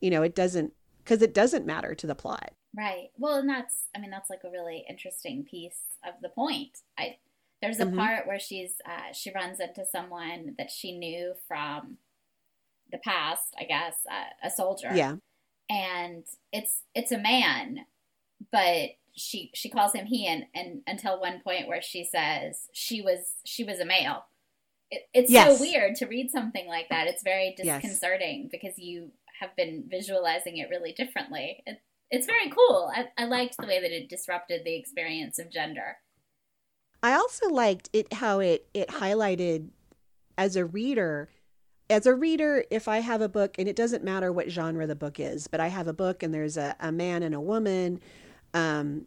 You know it doesn't because it doesn't matter to the plot Right. Well, and that's I mean that's like a really interesting piece of the point. I there's a Mhm. part where she's uh, she runs into someone that she knew from the past, I guess, uh, a soldier. yeah And it's it's a man, but she she calls him he and, and until one point where she says she was she was a male. It, it's Yes. so weird to read something like that. It's very Yes. disconcerting because you have been visualizing it really differently. It, it's very cool. I, I liked the way that it disrupted the experience of gender. I also liked it how it it highlighted as a reader as a reader if I have a book and it doesn't matter what genre the book is, but I have a book and there's a, a man and a woman um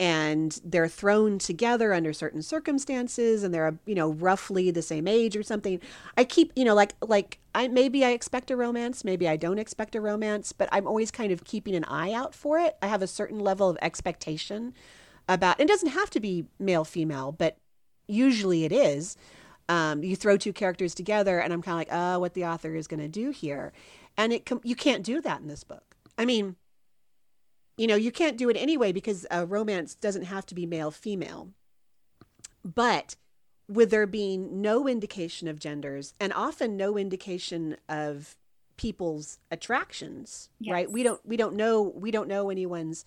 and they're thrown together under certain circumstances and they're you know roughly the same age or something. I keep you know like like i maybe i expect a romance maybe i don't expect a romance but i'm always kind of keeping an eye out for it. I have a certain level of expectation about it doesn't have to be male female but usually it is. Um, you throw two characters together and i'm kind of like oh what the author is going to do here. And it com- you can't do that in this book. I mean you know you can't do it anyway because a romance doesn't have to be male female. But with there being no indication of genders and often no indication of people's attractions right? We don't we don't know we don't know anyone's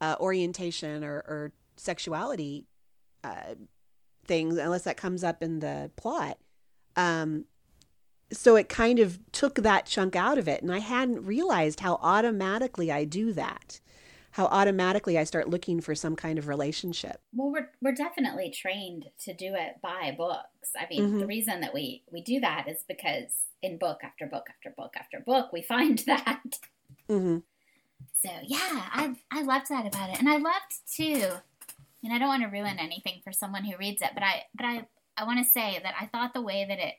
uh, orientation or, or sexuality uh, things unless that comes up in the plot. Um, so it kind of took that chunk out of it. And i hadn't realized how automatically i do that how automatically i start looking for some kind of relationship Well, we're we're definitely trained to do it by books. I mean, the Mhm. reason that we we do that is because in book after book after book after book, we find *laughs* that. hmm So yeah, I I loved that about it, and I loved too. And I don't want to ruin anything for someone who reads it, but I but I I want to say that I thought the way that it,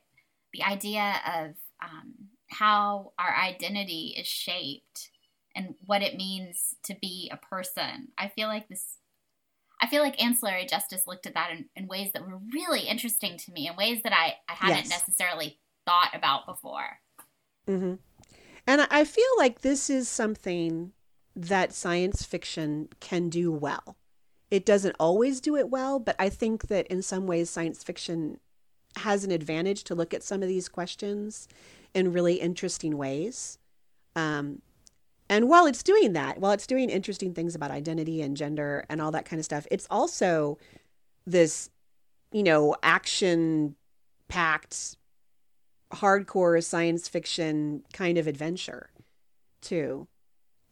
the idea of um, how our identity is shaped and what it means to be a person. I feel like this. I feel like ancillary justice looked at that in, in ways that were really interesting to me, in ways that I, I hadn't Yes. necessarily thought about before. hmm And I- I feel like this is something that science fiction can do well. It doesn't always do it well, but I think that in some ways science fiction has an advantage to look at some of these questions in really interesting ways. Um, and while it's doing that, while it's doing interesting things about identity and gender and all that kind of stuff, it's also this, you know, action packed hardcore science fiction kind of adventure too.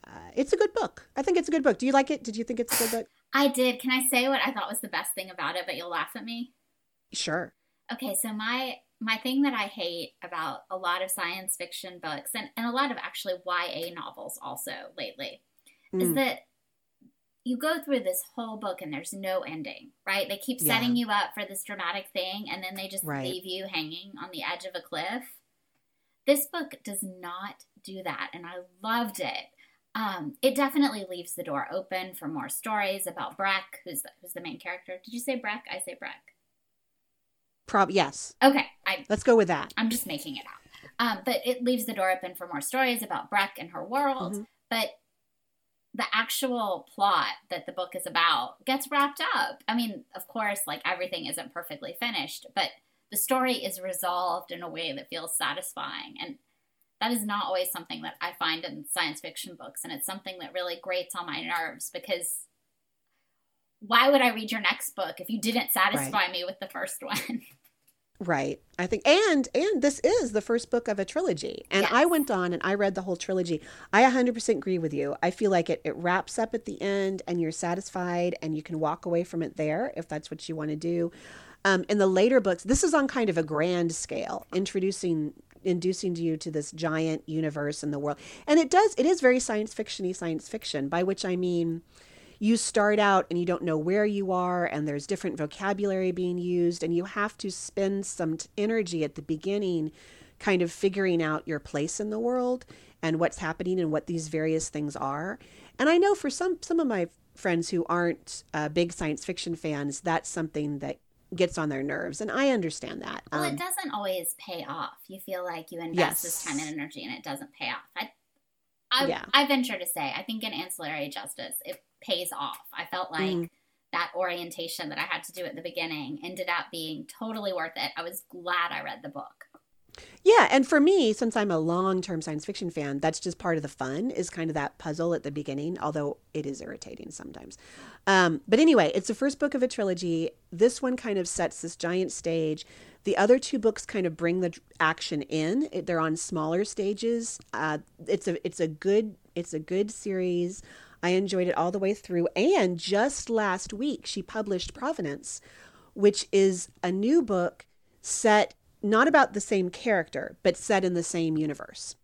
Uh, it's a good book. I think it's a good book. Do you like it? Did you think it's a good book? I did. Can I say what I thought was the best thing about it, but you'll laugh at me? Sure. Okay, so my my thing that I hate about a lot of science fiction books and, and a lot of actually YA novels also lately is Mm. that you go through this whole book and there's no ending, right? They keep setting you up for this dramatic thing and then they just Right. leave you hanging on the edge of a cliff. This book does not do that, and I loved it. Um, it definitely leaves the door open for more stories about Breq, who's the, who's the main character. Did you say Breq? I say Breq. Prob yes. Okay, I Let's go with that. I'm just making it up. Um, but it leaves the door open for more stories about Breq and her world. Mhm. But the actual plot that the book is about gets wrapped up. I mean, of course, like everything isn't perfectly finished, but the story is resolved in a way that feels satisfying. And that is not always something that I find in science fiction books. And it's something that really grates on my nerves because why would I read your next book if you didn't satisfy me with the first *laughs* one? Right. I think and and this is the first book of a trilogy. And I went on and I read the whole trilogy. I 100% agree with you. I feel like it it wraps up at the end and you're satisfied and you can walk away from it there if that's what you want to do. Um, in the later books, this is on kind of a grand scale, introducing inducing you to this giant universe in the world. And it does, it is very science fictiony science fiction, by which I mean you start out and you don't know where you are, and there's different vocabulary being used, and you have to spend some t- energy at the beginning kind of figuring out your place in the world and what's happening and what these various things are. And I know for some some of my friends who aren't uh, big science fiction fans, that's something that gets on their nerves, and I understand that. Well, um, it doesn't always pay off. You feel like you invest yes. this time and energy, and it doesn't pay off. I, I, yeah. I venture to say, I think in ancillary justice, it pays off. I felt like. Mm. That orientation that I had to do at the beginning ended up being totally worth it. I was glad I read the book. Yeah, and for me, since I'm a long-term science fiction fan, that's just part of the fun is kind of that puzzle at the beginning, although it is irritating sometimes. Um, but anyway, it's the first book of a trilogy. This one kind of sets this giant stage. The other two books kind of bring the action in. They're on smaller stages. Uh, it's a it's a good it's a good series. I enjoyed it all the way through. And just last week, she published Provenance, which is a new book set not about the same character, but set in the same universe.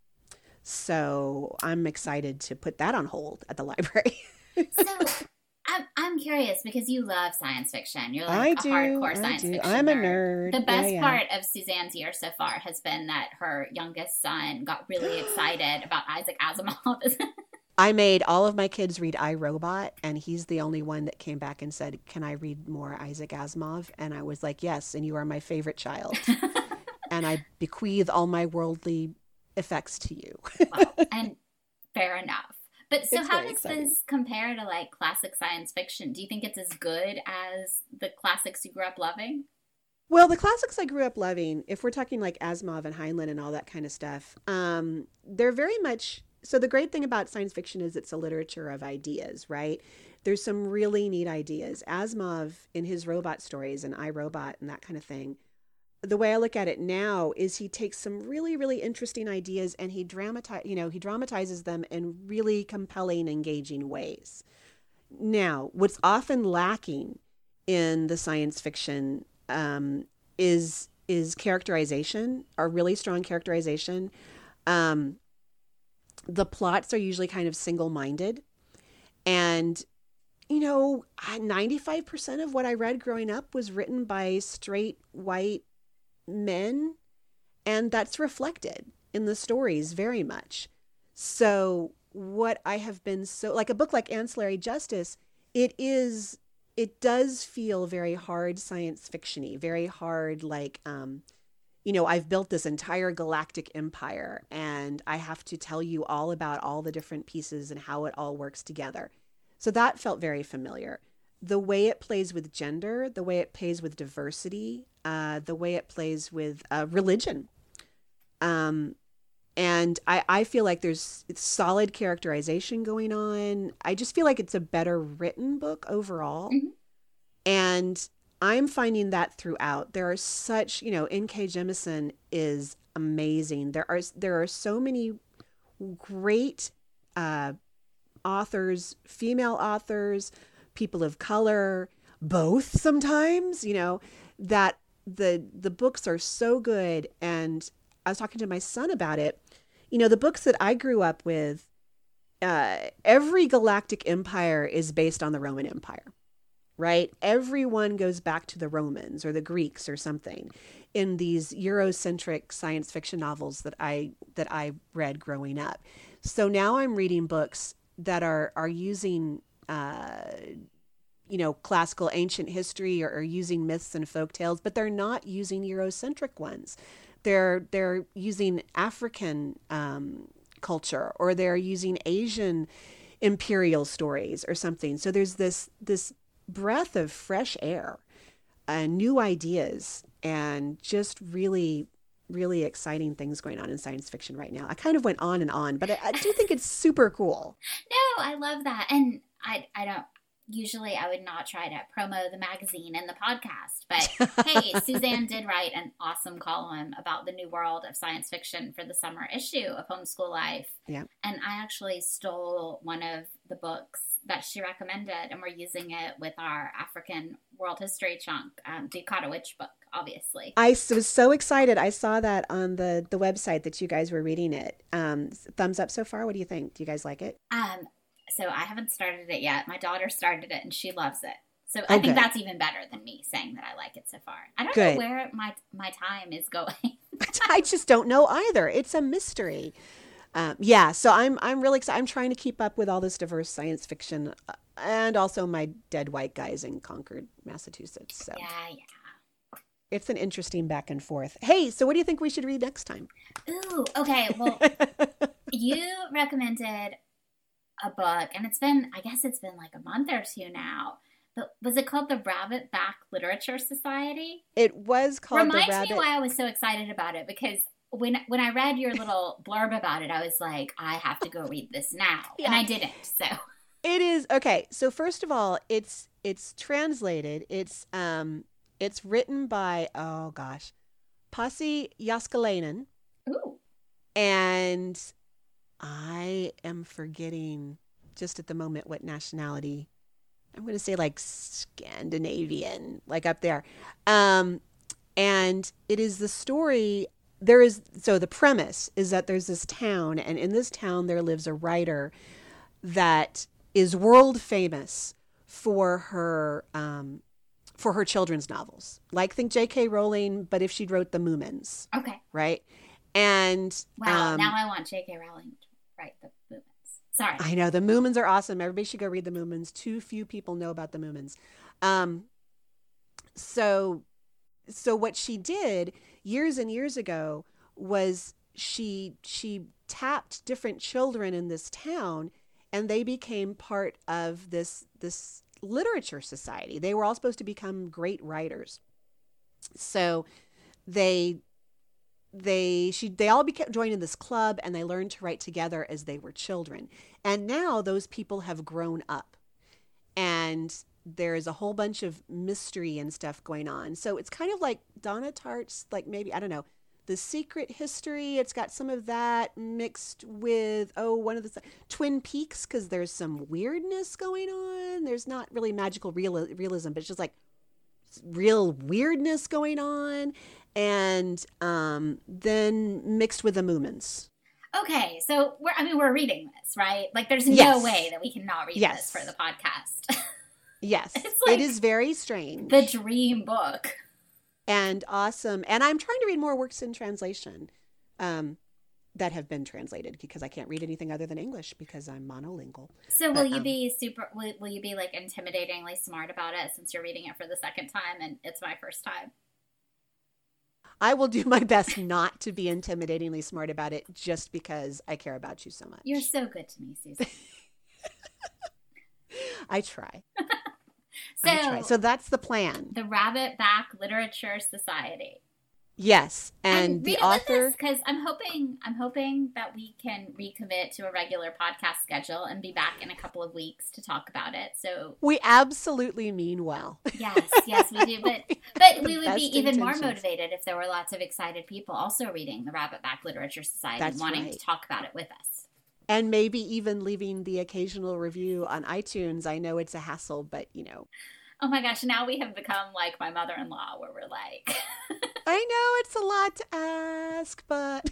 So I'm excited to put that on hold at the *laughs* library. so I'm, I'm curious because you love science fiction. You're like I a do, hardcore science fiction. I'm a nerd. The best yeah, yeah. part of Suzanne's year so far has been that her youngest son got really excited about Isaac Asimov. *laughs* I made all of my kids read I Robot, and he's the only one that came back and said, Can I read more Isaac Asimov? And I was like, Yes, and you are my favorite child. *laughs* and I bequeath all my worldly effects to you. well, *laughs* and fair enough. But so, it's how does exciting. this compare to like classic science fiction? Do you think it's as good as the classics you grew up loving? Well, the classics I grew up loving, if we're talking like Asimov and Heinlein and all that kind of stuff, um, they're very much. So, the great thing about science fiction is it's a literature of ideas, right? There's some really neat ideas. Asimov, in his robot stories and I Robot and that kind of thing, the way I look at it now is he takes some really, really interesting ideas and he dramatize, you know, he dramatizes them in really compelling, engaging ways. Now, what's often lacking in the science fiction um, is is characterization, a really strong characterization. Um, the plots are usually kind of single minded, and you know, 95% of what I read growing up was written by straight white men, and that's reflected in the stories very much. So, what I have been so like a book like Ancillary Justice, it is it does feel very hard science fictiony, very hard like um you know, I've built this entire galactic empire and I have to tell you all about all the different pieces and how it all works together. So that felt very familiar the way it plays with gender, the way it plays with diversity, uh, the way it plays with uh, religion. Um, and I, I feel like there's solid characterization going on. I just feel like it's a better written book overall. Mm-hmm. And I'm finding that throughout. There are such, you know, N.K. Jemisin is amazing. There are there are so many great uh, authors, female authors, people of color, both sometimes, you know, that the the books are so good and I was talking to my son about it. You know, the books that I grew up with uh, every galactic empire is based on the Roman Empire, right? Everyone goes back to the Romans or the Greeks or something in these Eurocentric science fiction novels that I that I read growing up. So now I'm reading books that are are using uh, you know, classical ancient history or, or using myths and folk tales, but they're not using Eurocentric ones. They're they're using African um, culture or they're using Asian imperial stories or something. So there's this this breath of fresh air, and new ideas, and just really really exciting things going on in science fiction right now. I kind of went on and on, but I, I do think it's super cool. *laughs* No, I love that. And I I don't usually I would not try to promo the magazine and the podcast, but *laughs* hey, Suzanne did write an awesome column about the new world of science fiction for the summer issue of Homeschool Life. Yeah. And I actually stole one of the books that she recommended, and we're using it with our African world history chunk, um, the Witch book. obviously. I was so excited. I saw that on the the website that you guys were reading it. Um, thumbs up so far. What do you think? Do you guys like it? Um, so I haven't started it yet. My daughter started it and she loves it. So I think that's even better than me saying that I like it so far. I don't Good. know where my my time is going. *laughs* *laughs* I just don't know either. It's a mystery. Um, yeah, so I'm I'm really excited. I'm trying to keep up with all this diverse science fiction, uh, and also my dead white guys in Concord, Massachusetts. So yeah, yeah. It's an interesting back and forth. Hey, so what do you think we should read next time? Ooh, okay. Well, *laughs* you recommended a book, and it's been I guess it's been like a month or two now But was it called the Rabbit Back Literature Society? It was called. Reminds Rabbit... me why I was so excited about it because when when I read your little blurb about it, I was like, I have to go read this now, yeah. *laughs* and I didn't. So it is okay. So first of all, it's it's translated. It's um it's written by oh gosh, Pasi Jaaskelainen. Ooh. And I am forgetting just at the moment what nationality I'm going to say like Scandinavian, like up there. Um, and it is the story. There is so the premise is that there's this town, and in this town there lives a writer that is world famous for her um, for her children's novels. Like think J.K. Rowling, but if she wrote the Moomins. Okay. Right. And wow, um, now I want J.K. Rowling write the Moomins. Sorry. I know the Moomins are awesome. Everybody should go read the Moomins. Too few people know about the Moomins. Um, so, so what she did years and years ago was she she tapped different children in this town, and they became part of this this literature society. They were all supposed to become great writers. So, they they she they all became joined in this club and they learned to write together as they were children. And now those people have grown up. And there is a whole bunch of mystery and stuff going on. So it's kind of like donna tartt's like maybe i don't know the secret history. It's got some of that mixed with oh one of the twin peaks because there's some weirdness going on. There's not really magical real, realism but it's just like real weirdness going on and um, then mixed with the Moomins. Okay, so we're I mean we're reading this, right? Like there's yes. no way that we cannot read yes. this for the podcast. *laughs* yes. It's like it is very strange. The dream book. And awesome. And I'm trying to read more works in translation. Um, that have been translated because I can't read anything other than English because I'm monolingual. So will but, you um, be super? Will, will you be like intimidatingly smart about it since you're reading it for the second time and it's my first time? I will do *laughs* my best not to be intimidatingly smart about it just because I care about you so much. You're so good to me, Susan. *laughs* *laughs* I try. so, I try. so that's the plan. The Rabbit Back Literature Society. Yes, and, and the author because I'm hoping I'm hoping that we can recommit to a regular podcast schedule and be back in a couple of weeks to talk about it. So we absolutely mean well. Yes, yes, we do. But *laughs* but we would be even intentions. more motivated if there were lots of excited people also reading the Rabbit Back Literature Society That's and wanting right. to talk about it with us. And maybe even leaving the occasional review on iTunes. I know it's a hassle, but you know oh my gosh, now we have become like my mother in law, where we're like, *laughs* I know it's a lot to ask, but.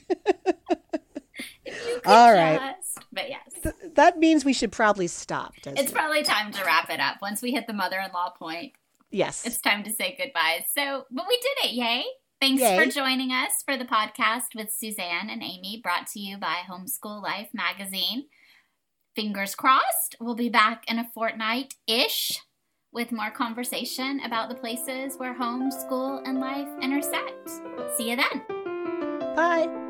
*laughs* All right. But yes. Th- that means we should probably stop. It's it? probably time to wrap it up. Once we hit the mother in law point. Yes. It's time to say goodbye. So, but we did it. Yay. Thanks Yay. for joining us for the podcast with Suzanne and Amy, brought to you by Homeschool Life magazine. Fingers crossed, we'll be back in a fortnight ish with more conversation about the places where home, school, and life intersect. See you then. Bye.